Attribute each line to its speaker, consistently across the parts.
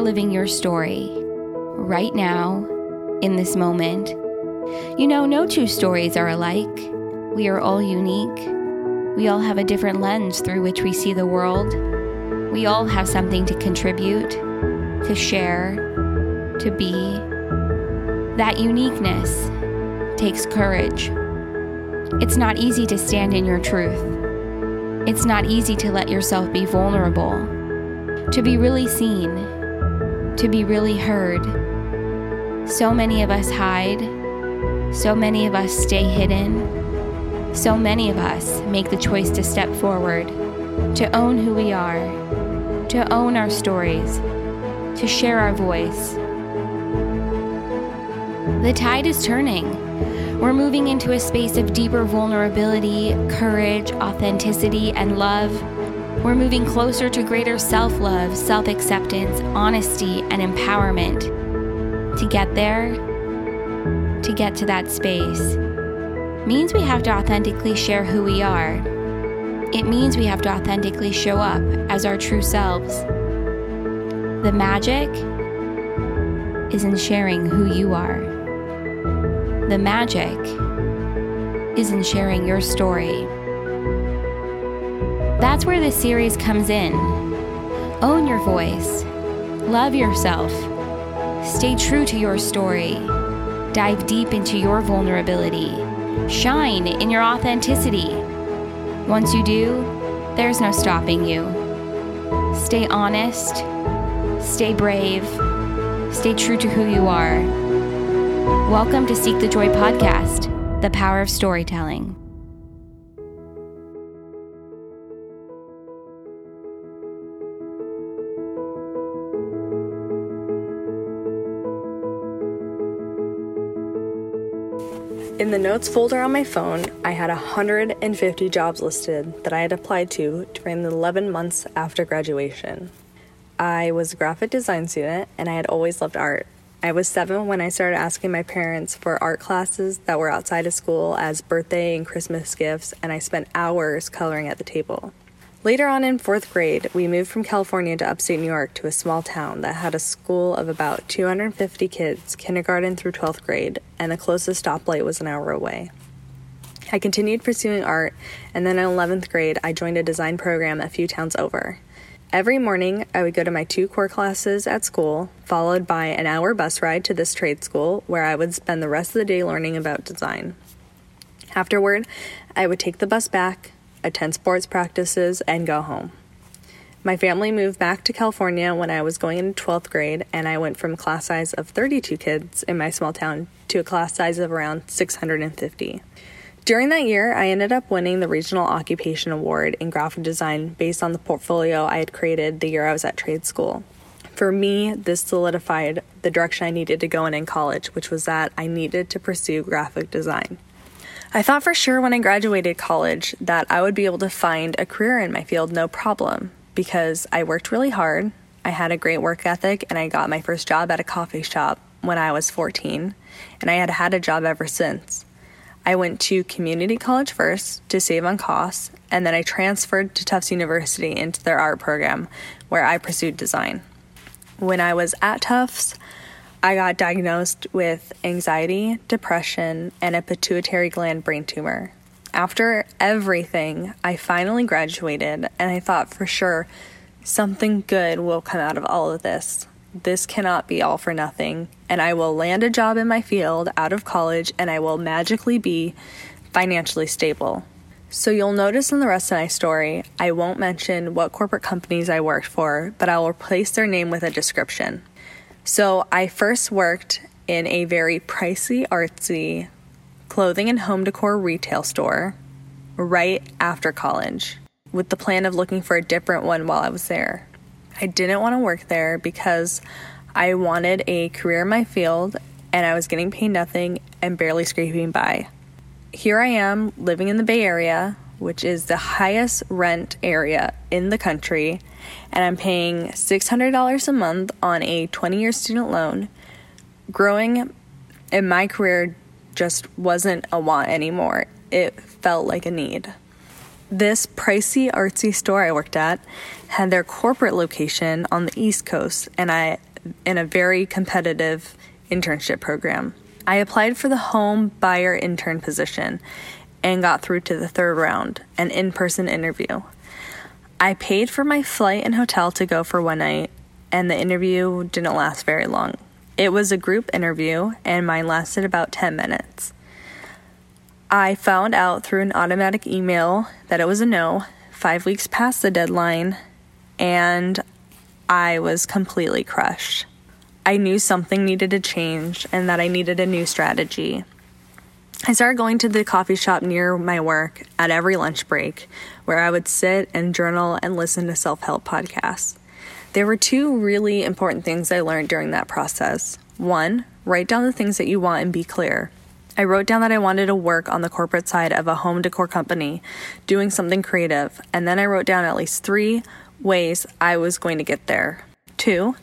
Speaker 1: are living your story right now, in this moment. You know, no two stories are alike. We are all unique. We all have a different lens through which we see the world. We all have something to contribute, to share, to be. That uniqueness takes courage. It's not easy to stand in your truth. It's not easy to let yourself be vulnerable, to be really seen, to be really heard. So many of us hide, so many of us stay hidden, so many of us make the choice to step forward, to own who we are, to own our stories, to share our voice. The tide is turning. We're moving into a space of deeper vulnerability, courage, authenticity, and love. We're moving closer to greater self love, self acceptance, honesty, and empowerment. To get there, to get to that space, means we have to authentically share who we are. It means we have to authentically show up as our true selves. The magic is in sharing who you are. The magic is in sharing your story. That's where this series comes in. Own your voice, love yourself, stay true to your story, dive deep into your vulnerability, shine in your authenticity. Once you do, there's no stopping you. Stay honest, stay brave, stay true to who you are. Welcome to Seek the Joy podcast, the power of storytelling.
Speaker 2: In the notes folder on my phone, I had 150 jobs listed that I had applied to during the 11 months after graduation. I was a graphic design student and I had always loved art. I was seven when I started asking my parents for art classes that were outside of school as birthday and Christmas gifts, and I spent hours coloring at the table. Later on in fourth grade, we moved from California to upstate New York to a small town that had a school of about 250 kids, kindergarten through 12th grade, and the closest stoplight was an hour away. I continued pursuing art, and then in 11th grade, I joined a design program a few towns over. Every morning, I would go to my two core classes at school, followed by an hour bus ride to this trade school where I would spend the rest of the day learning about design. Afterward, I would take the bus back, attend sports practices, and go home. My family moved back to California when I was going into 12th grade, and I went from class size of 32 kids in my small town to a class size of around 650. During that year, I ended up winning the Regional Occupation Award in graphic design based on the portfolio I had created the year I was at trade school. For me, this solidified the direction I needed to go in in college, which was that I needed to pursue graphic design. I thought for sure when I graduated college that I would be able to find a career in my field no problem because I worked really hard, I had a great work ethic, and I got my first job at a coffee shop when I was 14, and I had had a job ever since. I went to community college first to save on costs, and then I transferred to Tufts University into their art program where I pursued design. When I was at Tufts, I got diagnosed with anxiety, depression, and a pituitary gland brain tumor. After everything, I finally graduated, and I thought for sure something good will come out of all of this this cannot be all for nothing, and I will land a job in my field out of college and I will magically be financially stable. So you'll notice in the rest of my story, I won't mention what corporate companies I worked for, but I will replace their name with a description. So I first worked in a very pricey, artsy clothing and home decor retail store right after college with the plan of looking for a different one while I was there. I didn't want to work there because I wanted a career in my field and I was getting paid nothing and barely scraping by. Here I am living in the Bay Area, which is the highest rent area in the country, and I'm paying $600 a month on a 20 year student loan. Growing in my career just wasn't a want anymore, it felt like a need. This pricey, artsy store I worked at had their corporate location on the East Coast, and I in a very competitive internship program. I applied for the home buyer intern position and got through to the third round, an in person interview. I paid for my flight and hotel to go for one night, and the interview didn't last very long. It was a group interview, and mine lasted about 10 minutes. I found out through an automatic email that it was a no, five weeks past the deadline, and I was completely crushed. I knew something needed to change and that I needed a new strategy. I started going to the coffee shop near my work at every lunch break where I would sit and journal and listen to self help podcasts. There were two really important things I learned during that process. One, write down the things that you want and be clear. I wrote down that I wanted to work on the corporate side of a home decor company, doing something creative, and then I wrote down at least three ways I was going to get there. Two,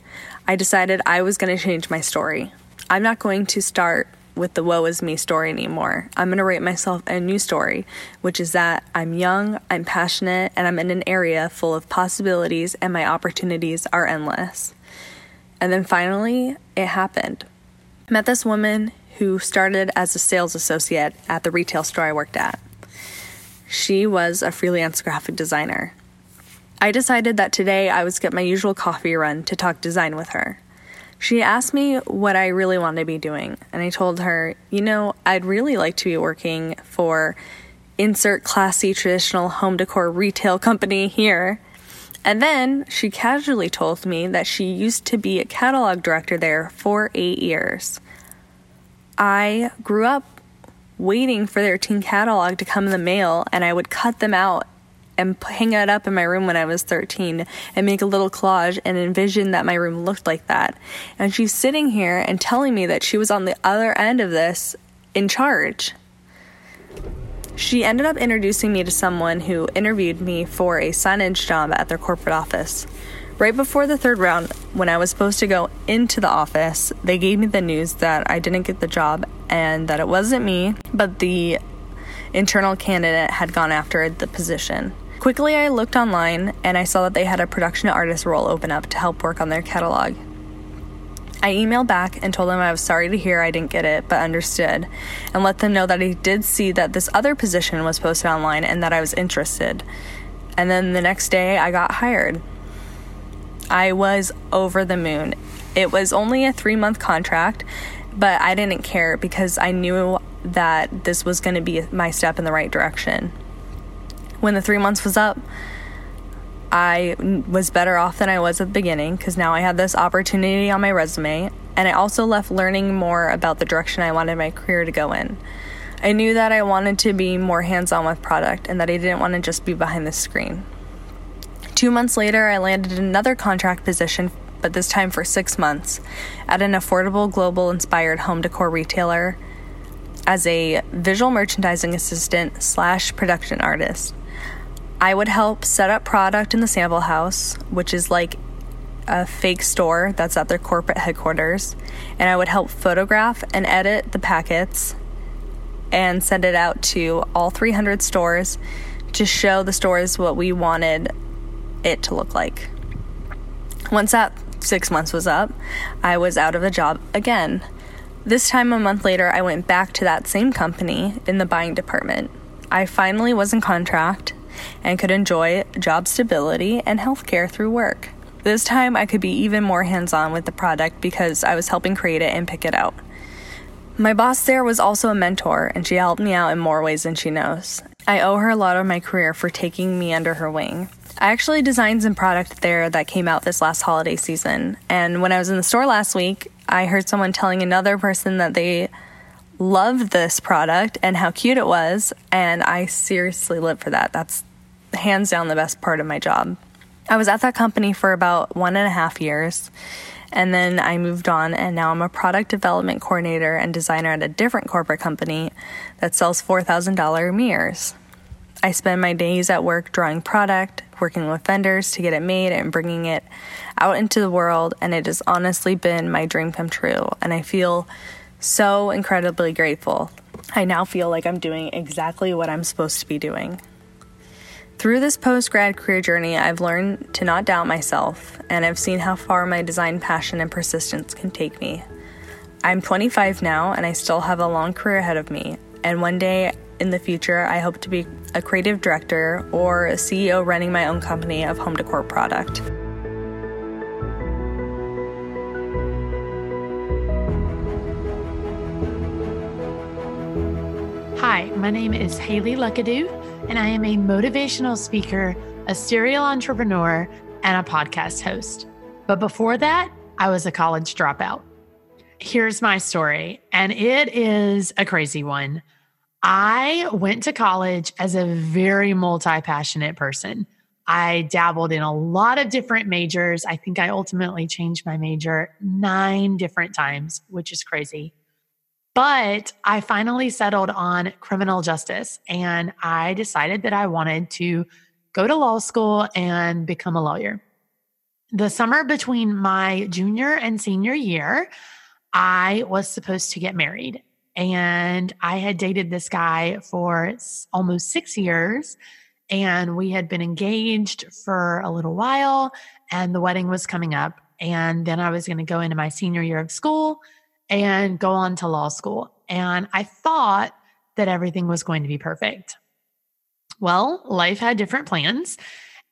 Speaker 2: I decided I was going to change my story. I'm not going to start with the woe is me story anymore. I'm going to write myself a new story, which is that I'm young, I'm passionate, and I'm in an area full of possibilities, and my opportunities are endless. And then finally, it happened. I met this woman who started as a sales associate at the retail store I worked at. She was a freelance graphic designer. I decided that today I would skip my usual coffee run to talk design with her. She asked me what I really wanted to be doing, and I told her, you know, I'd really like to be working for insert classy traditional home decor retail company here. And then she casually told me that she used to be a catalog director there for eight years. I grew up waiting for their teen catalog to come in the mail, and I would cut them out and hang it up in my room when I was 13 and make a little collage and envision that my room looked like that. And she's sitting here and telling me that she was on the other end of this in charge. She ended up introducing me to someone who interviewed me for a signage job at their corporate office. Right before the third round, when I was supposed to go into the office, they gave me the news that I didn't get the job and that it wasn't me, but the internal candidate had gone after the position. Quickly, I looked online and I saw that they had a production artist role open up to help work on their catalog. I emailed back and told them I was sorry to hear I didn't get it, but understood, and let them know that I did see that this other position was posted online and that I was interested. And then the next day, I got hired. I was over the moon. It was only a three month contract, but I didn't care because I knew that this was going to be my step in the right direction. When the three months was up, I was better off than I was at the beginning because now I had this opportunity on my resume, and I also left learning more about the direction I wanted my career to go in. I knew that I wanted to be more hands on with product and that I didn't want to just be behind the screen. Two months later, I landed another contract position, but this time for six months, at an affordable global inspired home decor retailer as a visual merchandising assistant slash production artist. I would help set up product in the sample house, which is like a fake store that's at their corporate headquarters, and I would help photograph and edit the packets and send it out to all 300 stores to show the stores what we wanted it to look like. Once that six months was up, I was out of a job again. This time, a month later, I went back to that same company in the buying department. I finally was in contract and could enjoy job stability and health care through work. This time, I could be even more hands on with the product because I was helping create it and pick it out. My boss there was also a mentor, and she helped me out in more ways than she knows. I owe her a lot of my career for taking me under her wing. I actually designed some product there that came out this last holiday season, and when I was in the store last week, I heard someone telling another person that they loved this product and how cute it was, and I seriously live for that. That's hands down the best part of my job. I was at that company for about one and a half years, and then I moved on, and now I'm a product development coordinator and designer at a different corporate company that sells $4,000 mirrors. I spend my days at work drawing product, working with vendors to get it made, and bringing it out into the world. And it has honestly been my dream come true. And I feel so incredibly grateful. I now feel like I'm doing exactly what I'm supposed to be doing. Through this post grad career journey, I've learned to not doubt myself, and I've seen how far my design passion and persistence can take me. I'm 25 now, and I still have a long career ahead of me, and one day in the future, I hope to be a creative director or a CEO running my own company of home decor product.
Speaker 3: Hi, my name is Haley Luckadoo, and I am a motivational speaker, a serial entrepreneur, and a podcast host. But before that, I was a college dropout. Here's my story, and it is a crazy one. I went to college as a very multi passionate person. I dabbled in a lot of different majors. I think I ultimately changed my major nine different times, which is crazy. But I finally settled on criminal justice and I decided that I wanted to go to law school and become a lawyer. The summer between my junior and senior year, I was supposed to get married. And I had dated this guy for almost six years. And we had been engaged for a little while, and the wedding was coming up. And then I was going to go into my senior year of school and go on to law school. And I thought that everything was going to be perfect. Well, life had different plans.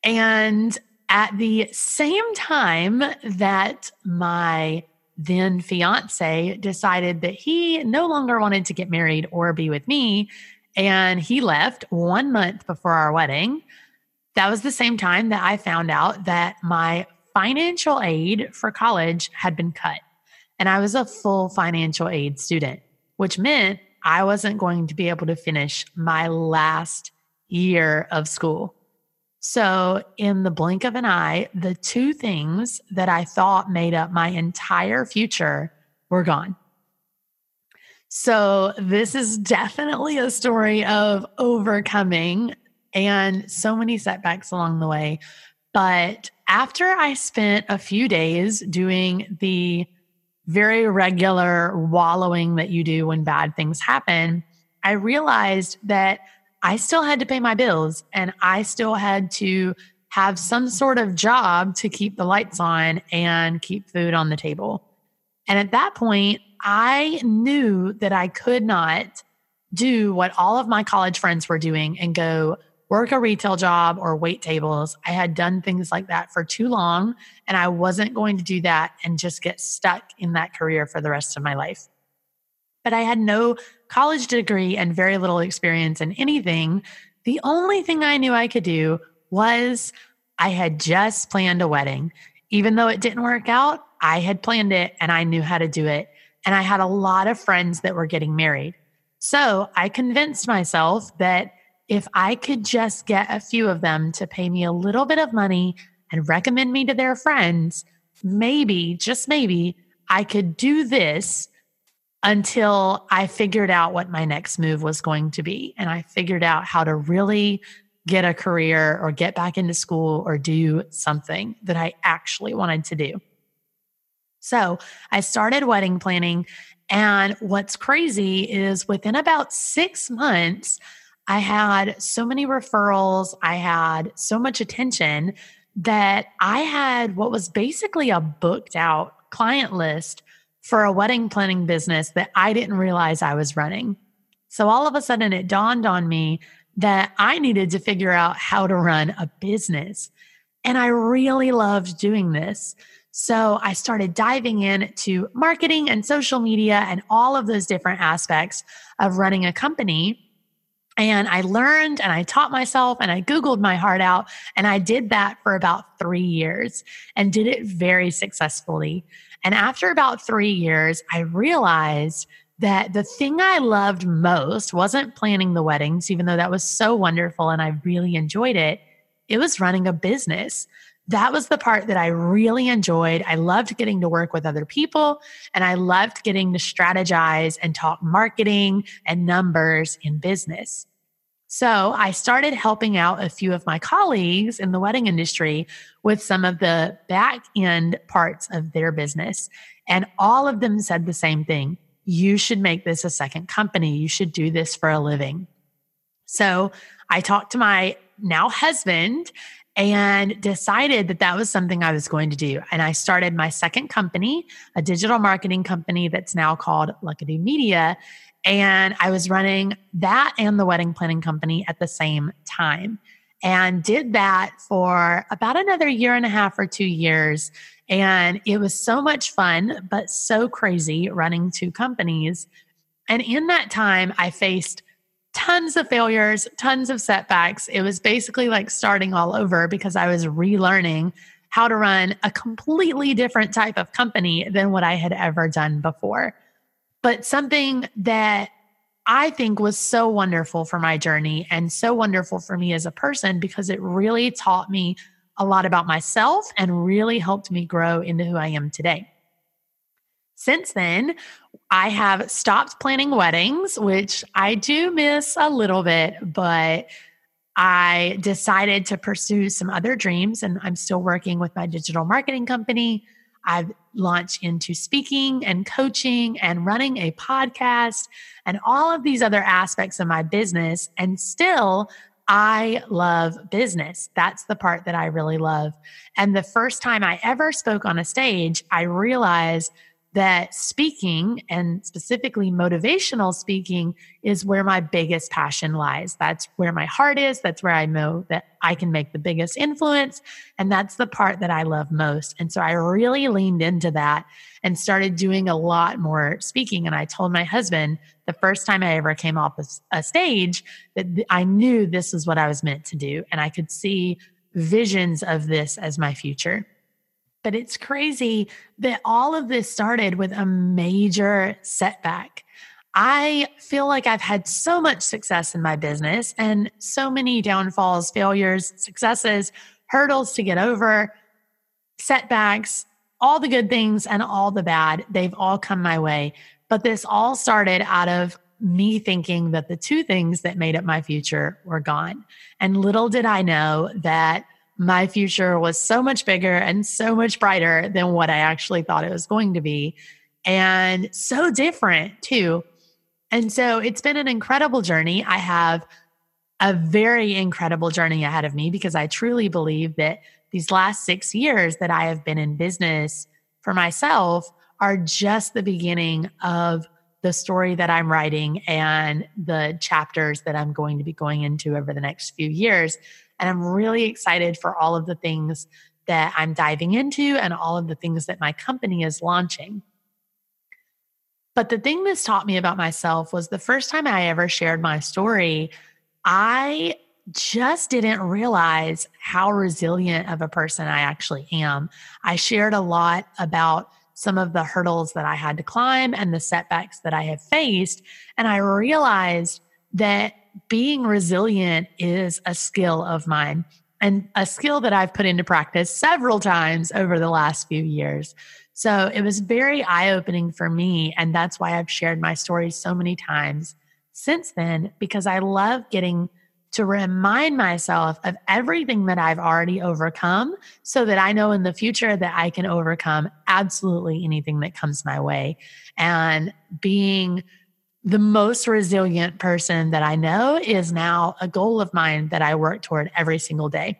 Speaker 3: And at the same time that my then fiance decided that he no longer wanted to get married or be with me, and he left one month before our wedding. That was the same time that I found out that my financial aid for college had been cut and I was a full financial aid student, which meant I wasn't going to be able to finish my last year of school. So, in the blink of an eye, the two things that I thought made up my entire future were gone. So, this is definitely a story of overcoming and so many setbacks along the way. But after I spent a few days doing the very regular wallowing that you do when bad things happen, I realized that I still had to pay my bills and I still had to have some sort of job to keep the lights on and keep food on the table. And at that point, I knew that I could not do what all of my college friends were doing and go work a retail job or wait tables. I had done things like that for too long, and I wasn't going to do that and just get stuck in that career for the rest of my life. But I had no college degree and very little experience in anything. The only thing I knew I could do was I had just planned a wedding. Even though it didn't work out, I had planned it and I knew how to do it. And I had a lot of friends that were getting married. So I convinced myself that if I could just get a few of them to pay me a little bit of money and recommend me to their friends, maybe, just maybe, I could do this until I figured out what my next move was going to be. And I figured out how to really get a career or get back into school or do something that I actually wanted to do. So I started wedding planning. And what's crazy is within about six months, I had so many referrals, I had so much attention that I had what was basically a booked out client list for a wedding planning business that I didn't realize I was running. So all of a sudden it dawned on me that I needed to figure out how to run a business. And I really loved doing this. So I started diving into marketing and social media and all of those different aspects of running a company. And I learned and I taught myself and I Googled my heart out. And I did that for about three years and did it very successfully. And after about three years, I realized that the thing I loved most wasn't planning the weddings, even though that was so wonderful and I really enjoyed it. It was running a business. That was the part that I really enjoyed. I loved getting to work with other people and I loved getting to strategize and talk marketing and numbers in business. So I started helping out a few of my colleagues in the wedding industry with some of the back end parts of their business. And all of them said the same thing. You should make this a second company. You should do this for a living. So I talked to my now husband and decided that that was something I was going to do. And I started my second company, a digital marketing company that's now called Luckadoo Media. And I was running that and the wedding planning company at the same time and did that for about another year and a half or two years. And it was so much fun, but so crazy running two companies. And in that time, I faced tons of failures, tons of setbacks. It was basically like starting all over because I was relearning how to run a completely different type of company than what I had ever done before. But something that I think was so wonderful for my journey and so wonderful for me as a person because it really taught me a lot about myself and really helped me grow into who I am today. Since then, I have stopped planning weddings, which I do miss a little bit, but I decided to pursue some other dreams and I'm still working with my digital marketing company. I've launched into speaking and coaching and running a podcast and all of these other aspects of my business. And still, I love business. That's the part that I really love. And the first time I ever spoke on a stage, I realized that speaking and specifically motivational speaking is where my biggest passion lies. That's where my heart is. That's where I know that I can make the biggest influence. And that's the part that I love most. And so I really leaned into that and started doing a lot more speaking. And I told my husband the first time I ever came off a stage that I knew this was what I was meant to do. And I could see visions of this as my future. But it's crazy that all of this started with a major setback. I feel like I've had so much success in my business and so many downfalls, failures, successes, hurdles to get over, setbacks, all the good things and all the bad. They've all come my way. But this all started out of me thinking that the two things that made up my future were gone. And little did I know that my future was so much bigger and so much brighter than what I actually thought it was going to be. And so different too. And so it's been an incredible journey. I have a very incredible journey ahead of me because I truly believe that these last six years that I have been in business for myself are just the beginning of the story that I'm writing and the chapters that I'm going to be going into over the next few years. And I'm really excited for all of the things that I'm diving into and all of the things that my company is launching. But the thing this taught me about myself was the first time I ever shared my story, I just didn't realize how resilient of a person I actually am. I shared a lot about some of the hurdles that I had to climb and the setbacks that I have faced. And I realized that being resilient is a skill of mine and a skill that I've put into practice several times over the last few years. So it was very eye opening for me. And that's why I've shared my story so many times since then, because I love getting to remind myself of everything that I've already overcome so that I know in the future that I can overcome absolutely anything that comes my way. And being the most resilient person that I know is now a goal of mine that I work toward every single day.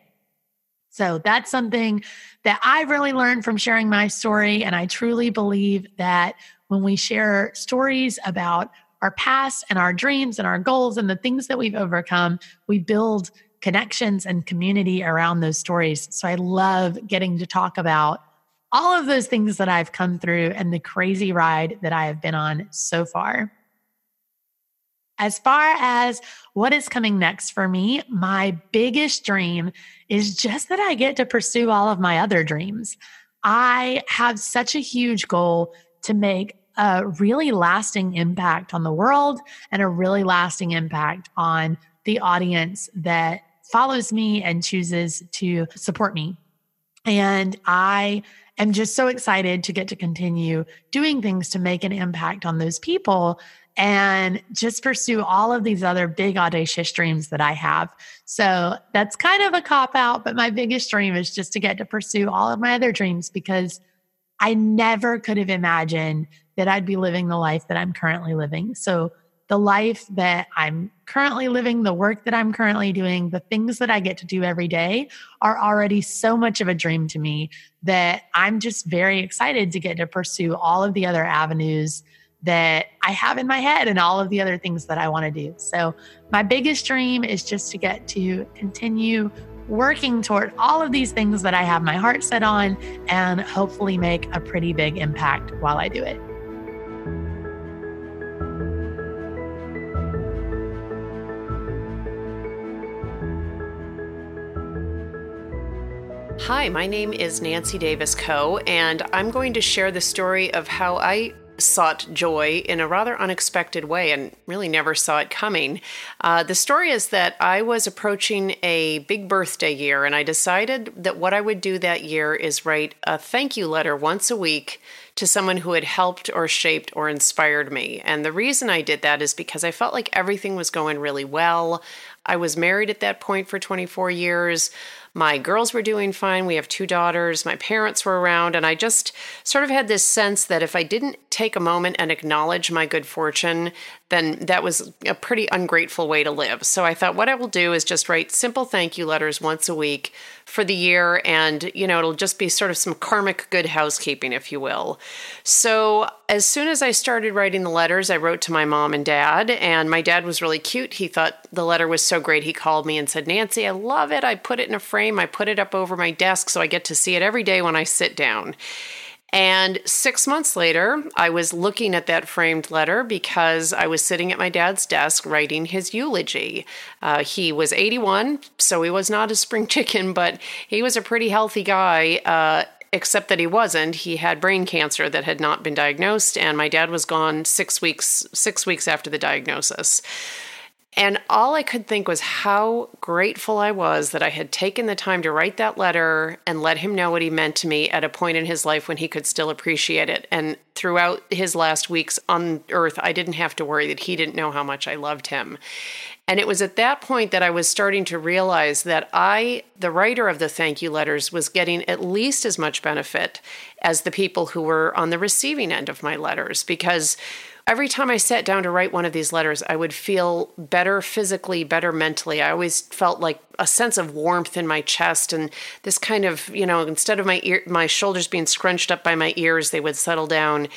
Speaker 3: So that's something that I've really learned from sharing my story. And I truly believe that when we share stories about our past and our dreams and our goals and the things that we've overcome, we build connections and community around those stories. So I love getting to talk about all of those things that I've come through and the crazy ride that I have been on so far. As far as what is coming next for me, my biggest dream is just that I get to pursue all of my other dreams. I have such a huge goal to make a really lasting impact on the world and a really lasting impact on the audience that follows me and chooses to support me. And I am just so excited to get to continue doing things to make an impact on those people and just pursue all of these other big audacious dreams that I have. So that's kind of a cop out, but my biggest dream is just to get to pursue all of my other dreams because I never could have imagined that I'd be living the life that I'm currently living. So the life that I'm currently living, the work that I'm currently doing, the things that I get to do every day are already so much of a dream to me that I'm just very excited to get to pursue all of the other avenues that I have in my head and all of the other things that I want to do. So, my biggest dream is just to get to continue working toward all of these things that I have my heart set on and hopefully make a pretty big impact while I do it.
Speaker 4: Hi, my name is Nancy Davis Kho, and I'm going to share the story of how I sought joy in a rather unexpected way and really never saw it coming. Uh, the story is that I was approaching a big birthday year, and I decided that what I would do that year is write a thank you letter once a week to someone who had helped or shaped or inspired me. And the reason I did that is because I felt like everything was going really well. I was married at that point for 24 years. My girls were doing fine. We have two daughters. My parents were around. And I just sort of had this sense that if I didn't take a moment and acknowledge my good fortune, then that was a pretty ungrateful way to live. So I thought what I will do is just write simple thank you letters once a week for the year. And, you know, it'll just be sort of some karmic good housekeeping, if you will. So as soon as I started writing the letters, I wrote to my mom and dad. And my dad was really cute. He thought the letter was so great. He called me and said, Nancy, I love it. I put it in a frame, I put it up over my desk so I get to see it every day when I sit down. And six months later, I was looking at that framed letter because I was sitting at my dad's desk writing his eulogy. Uh, he was 81, so he was not a spring chicken, but he was a pretty healthy guy. Uh, except that he wasn't. He had brain cancer that had not been diagnosed, and my dad was gone six weeks six weeks after the diagnosis. And all I could think was how grateful I was that I had taken the time to write that letter and let him know what he meant to me at a point in his life when he could still appreciate it. And throughout his last weeks on earth, I didn't have to worry that he didn't know how much I loved him. And it was at that point that I was starting to realize that I, the writer of the thank you letters, was getting at least as much benefit as the people who were on the receiving end of my letters because every time I sat down to write one of these letters, I would feel better physically, better mentally. I always felt like a sense of warmth in my chest and this kind of, you know, instead of my ear my shoulders being scrunched up by my ears, they would settle down.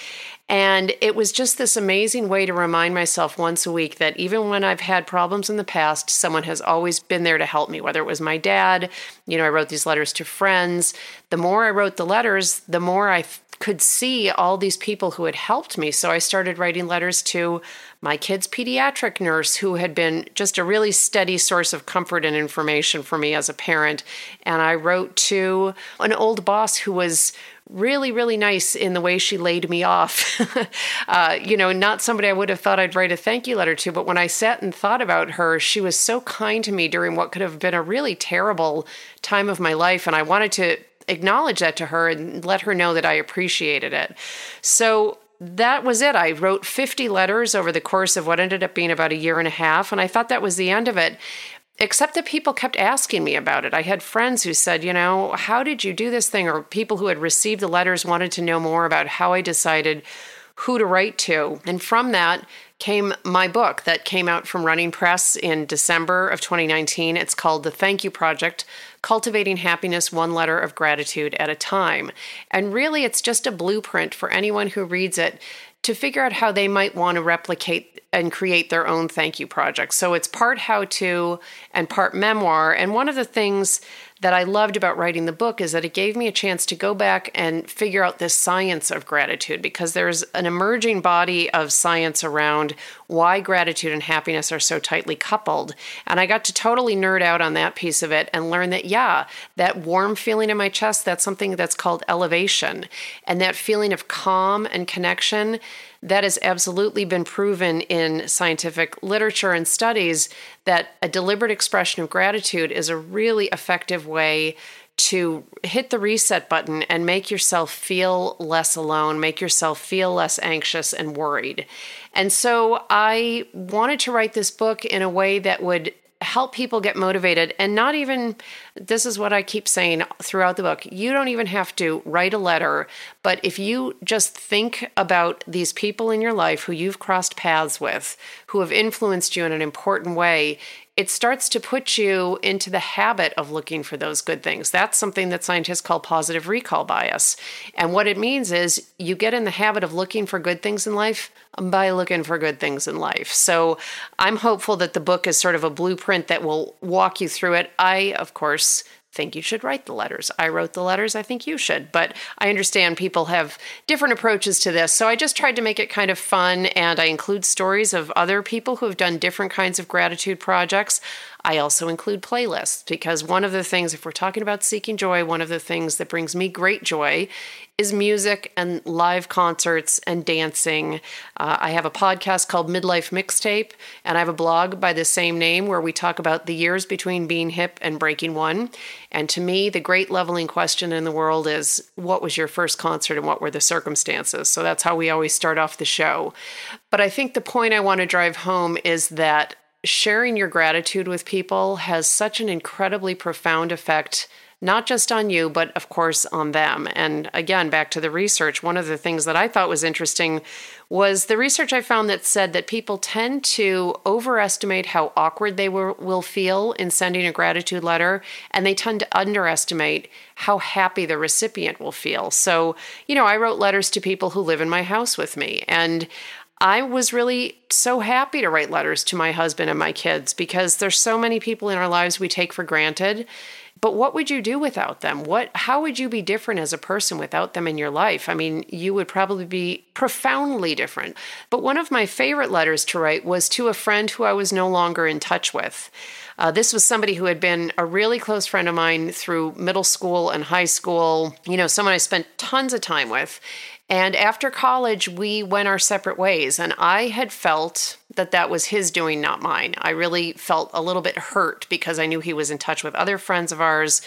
Speaker 4: And it was just this amazing way to remind myself once a week that even when I've had problems in the past, someone has always been there to help me, whether it was my dad, you know, I wrote these letters to friends. The more I wrote the letters, the more I could see all these people who had helped me. So I started writing letters to my kid's pediatric nurse, who had been just a really steady source of comfort and information for me as a parent. And I wrote to an old boss who was really, really nice in the way she laid me off. uh, you know, not somebody I would have thought I'd write a thank you letter to, but when I sat and thought about her, she was so kind to me during what could have been a really terrible time of my life. And I wanted to acknowledge that to her and let her know that I appreciated it. So that was it. I wrote 50 letters over the course of what ended up being about a year and a half, and I thought that was the end of it. Except that people kept asking me about it. I had friends who said, you know, how did you do this thing? Or people who had received the letters wanted to know more about how I decided who to write to. And from that, came my book that came out from Running Press in December of 2019. It's called The Thank You Project Cultivating Happiness One Letter of Gratitude at a Time. And really, it's just a blueprint for anyone who reads it to figure out how they might want to replicate and create their own thank you project. So it's part how to and part memoir. And one of the things that I loved about writing the book is that it gave me a chance to go back and figure out this science of gratitude because there's an emerging body of science around why gratitude and happiness are so tightly coupled. And I got to totally nerd out on that piece of it and learn that, yeah, that warm feeling in my chest, that's something that's called elevation. And that feeling of calm and connection that has absolutely been proven in scientific literature and studies that a deliberate expression of gratitude is a really effective way to hit the reset button and make yourself feel less alone, make yourself feel less anxious and worried. And so I wanted to write this book in a way that would help people get motivated and not even this is what I keep saying throughout the book. You don't even have to write a letter, but if you just think about these people in your life who you've crossed paths with, who have influenced you in an important way, it starts to put you into the habit of looking for those good things. That's something that scientists call positive recall bias. And what it means is you get in the habit of looking for good things in life by looking for good things in life. So I'm hopeful that the book is sort of a blueprint that will walk you through it. I, of course, think you should write the letters. I wrote the letters, I think you should. But I understand people have different approaches to this. So I just tried to make it kind of fun and I include stories of other people who have done different kinds of gratitude projects. I also include playlists because one of the things, if we're talking about seeking joy, one of the things that brings me great joy is music and live concerts and dancing. Uh, I have a podcast called Midlife Mixtape, and I have a blog by the same name where we talk about the years between being hip and breaking one. And to me, the great leveling question in the world is what was your first concert and what were the circumstances? So that's how we always start off the show. But I think the point I want to drive home is that sharing your gratitude with people has such an incredibly profound effect not just on you, but of course on them. And again, back to the research, one of the things that I thought was interesting was the research I found that said that people tend to overestimate how awkward they will, will feel in sending a gratitude letter, and they tend to underestimate how happy the recipient will feel. So, you know, I wrote letters to people who live in my house with me, and I was really so happy to write letters to my husband and my kids because there's so many people in our lives we take for granted. But what would you do without them? What how would you be different as a person without them in your life? I mean, you would probably be profoundly different. But one of my favorite letters to write was to a friend who I was no longer in touch with. Uh, this was somebody who had been a really close friend of mine through middle school and high school, you know, someone I spent tons of time with. And after college, we went our separate ways. And I had felt that that was his doing, not mine. I really felt a little bit hurt because I knew he was in touch with other friends of ours.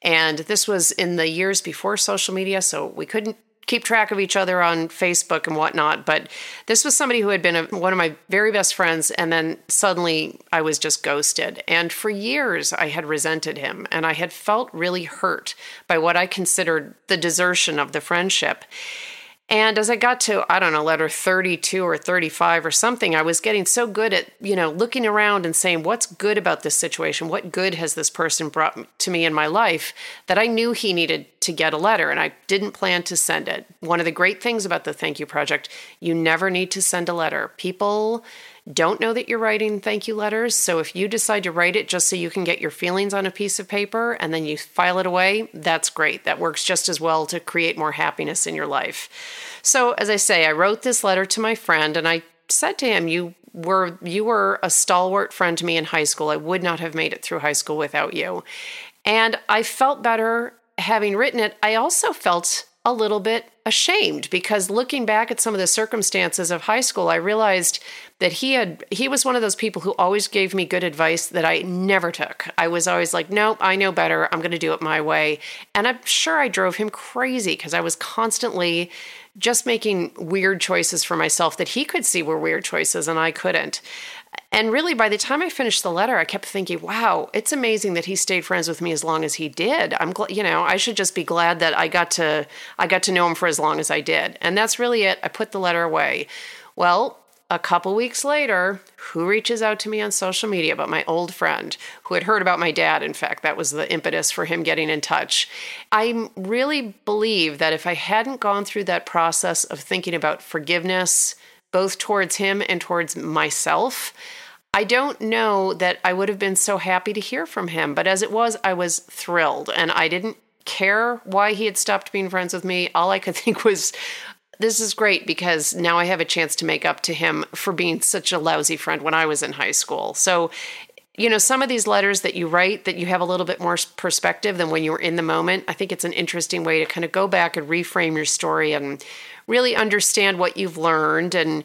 Speaker 4: And this was in the years before social media, so we couldn't keep track of each other on Facebook and whatnot. But this was somebody who had been a, one of my very best friends, and then suddenly I was just ghosted. And for years, I had resented him, and I had felt really hurt by what I considered the desertion of the friendship. And as I got to, I don't know, letter 32 or 35 or something, I was getting so good at, you know, looking around and saying, what's good about this situation? What good has this person brought to me in my life that I knew he needed to get a letter and I didn't plan to send it. One of the great things about the Thank You Project, you never need to send a letter. People don't know that you're writing thank you letters. So if you decide to write it just so you can get your feelings on a piece of paper and then you file it away, that's great. That works just as well to create more happiness in your life. So as I say, I wrote this letter to my friend and I said to him, You were you were a stalwart friend to me in high school. I would not have made it through high school without you. And I felt better having written it. I also felt a little bit ashamed because looking back at some of the circumstances of high school, I realized that he had he was one of those people who always gave me good advice that I never took. I was always like, "Nope, I know better. I'm going to do it my way." And I'm sure I drove him crazy because I was constantly just making weird choices for myself that he could see were weird choices and I couldn't. And really, by the time I finished the letter, I kept thinking, wow, it's amazing that he stayed friends with me as long as he did. I'm glad, you know, I should just be glad that I got to, I got to know him for as long as I did. And that's really it. I put the letter away. Well, a couple weeks later, who reaches out to me on social media but my old friend who had heard about my dad? In fact, that was the impetus for him getting in touch. I really believe that if I hadn't gone through that process of thinking about forgiveness, both towards him and towards myself, I don't know that I would have been so happy to hear from him, but as it was, I was thrilled and I didn't care why he had stopped being friends with me. All I could think was, this is great because now I have a chance to make up to him for being such a lousy friend when I was in high school. So, you know, some of these letters that you write that you have a little bit more perspective than when you were in the moment, I think it's an interesting way to kind of go back and reframe your story and really understand what you've learned and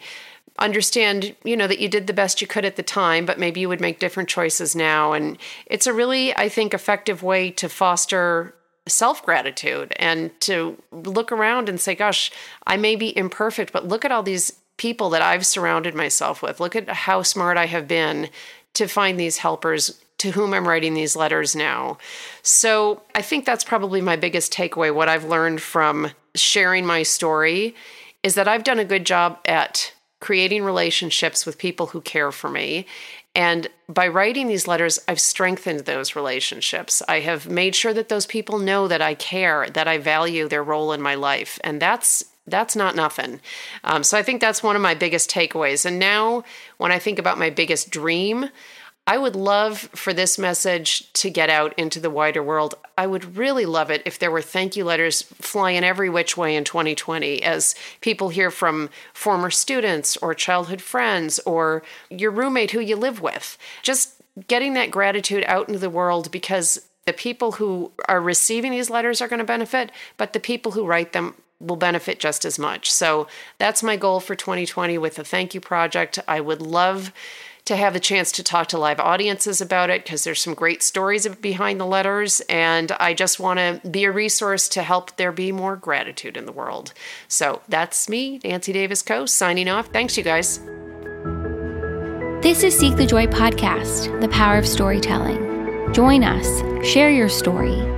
Speaker 4: understand, you know, that you did the best you could at the time, but maybe you would make different choices now. And it's a really, I think, effective way to foster self gratitude and to look around and say, gosh, I may be imperfect, but look at all these people that I've surrounded myself with. Look at how smart I have been to find these helpers to whom I'm writing these letters now. So I think that's probably my biggest takeaway. What I've learned from sharing my story is that I've done a good job at creating relationships with people who care for me. And by writing these letters, I've strengthened those relationships. I have made sure that those people know that I care, that I value their role in my life. And that's that's not nothing. Um, so I think that's one of my biggest takeaways. And now, when I think about my biggest dream, I would love for this message to get out into the wider world. I would really love it if there were thank you letters flying every which way in 2020 as people hear from former students or childhood friends or your roommate who you live with. Just getting that gratitude out into the world because the people who are receiving these letters are going to benefit, but the people who write them will benefit just as much. So that's my goal for 2020 with the Thank You Project. I would love to have a chance to talk to live audiences about it because there's some great stories behind the letters. And I just want to be a resource to help there be more gratitude in the world. So that's me, Nancy Davis Kho, signing off. Thanks, you guys.
Speaker 1: This is Seek the Joy podcast, the power of storytelling. Join us, share your story.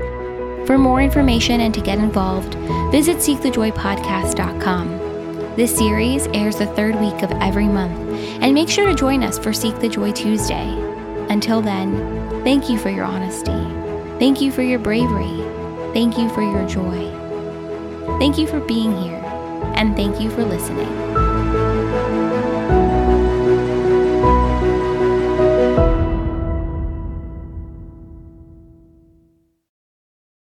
Speaker 1: For more information and to get involved, visit seekthejoypodcast.com. This series airs the third week of every month, and make sure to join us for Seek the Joy Tuesday. Until then, thank you for your honesty. Thank you for your bravery. Thank you for your joy. Thank you for being here, and thank you for listening.